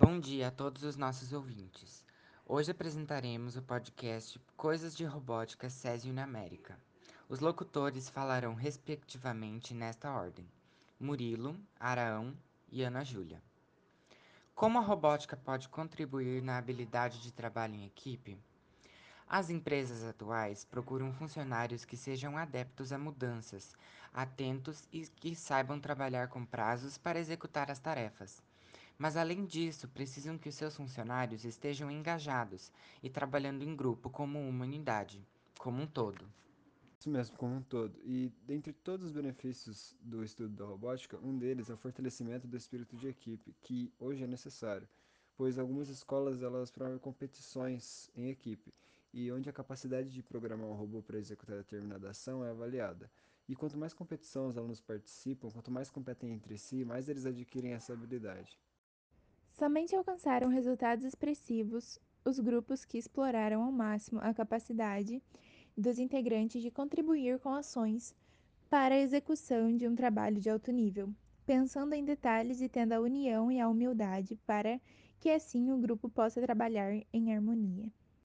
Bom dia a todos os nossos ouvintes. Hoje apresentaremos o podcast Coisas de Robótica Césio na América. Os locutores falarão respectivamente nesta ordem: Murilo, Araão e Ana Júlia. Como a robótica pode contribuir na habilidade de trabalho em equipe? As empresas atuais procuram funcionários que sejam adeptos a mudanças, atentos e que saibam trabalhar com prazos para executar as tarefas. Mas, além disso, precisam que os seus funcionários estejam engajados e trabalhando em grupo como uma unidade, como um todo. Isso mesmo, como um todo. E dentre todos os benefícios do estudo da robótica, um deles é o fortalecimento do espírito de equipe, que hoje é necessário, pois algumas escolas elas promovem competições em equipe, e onde a capacidade de programar um robô para executar determinada ação é avaliada. E quanto mais competição os alunos participam, quanto mais competem entre si, mais eles adquirem essa habilidade. Somente alcançaram resultados expressivos os grupos que exploraram ao máximo a capacidade dos integrantes de contribuir com ações para a execução de um trabalho de alto nível, pensando em detalhes e tendo a união e a humildade para que assim o grupo possa trabalhar em harmonia.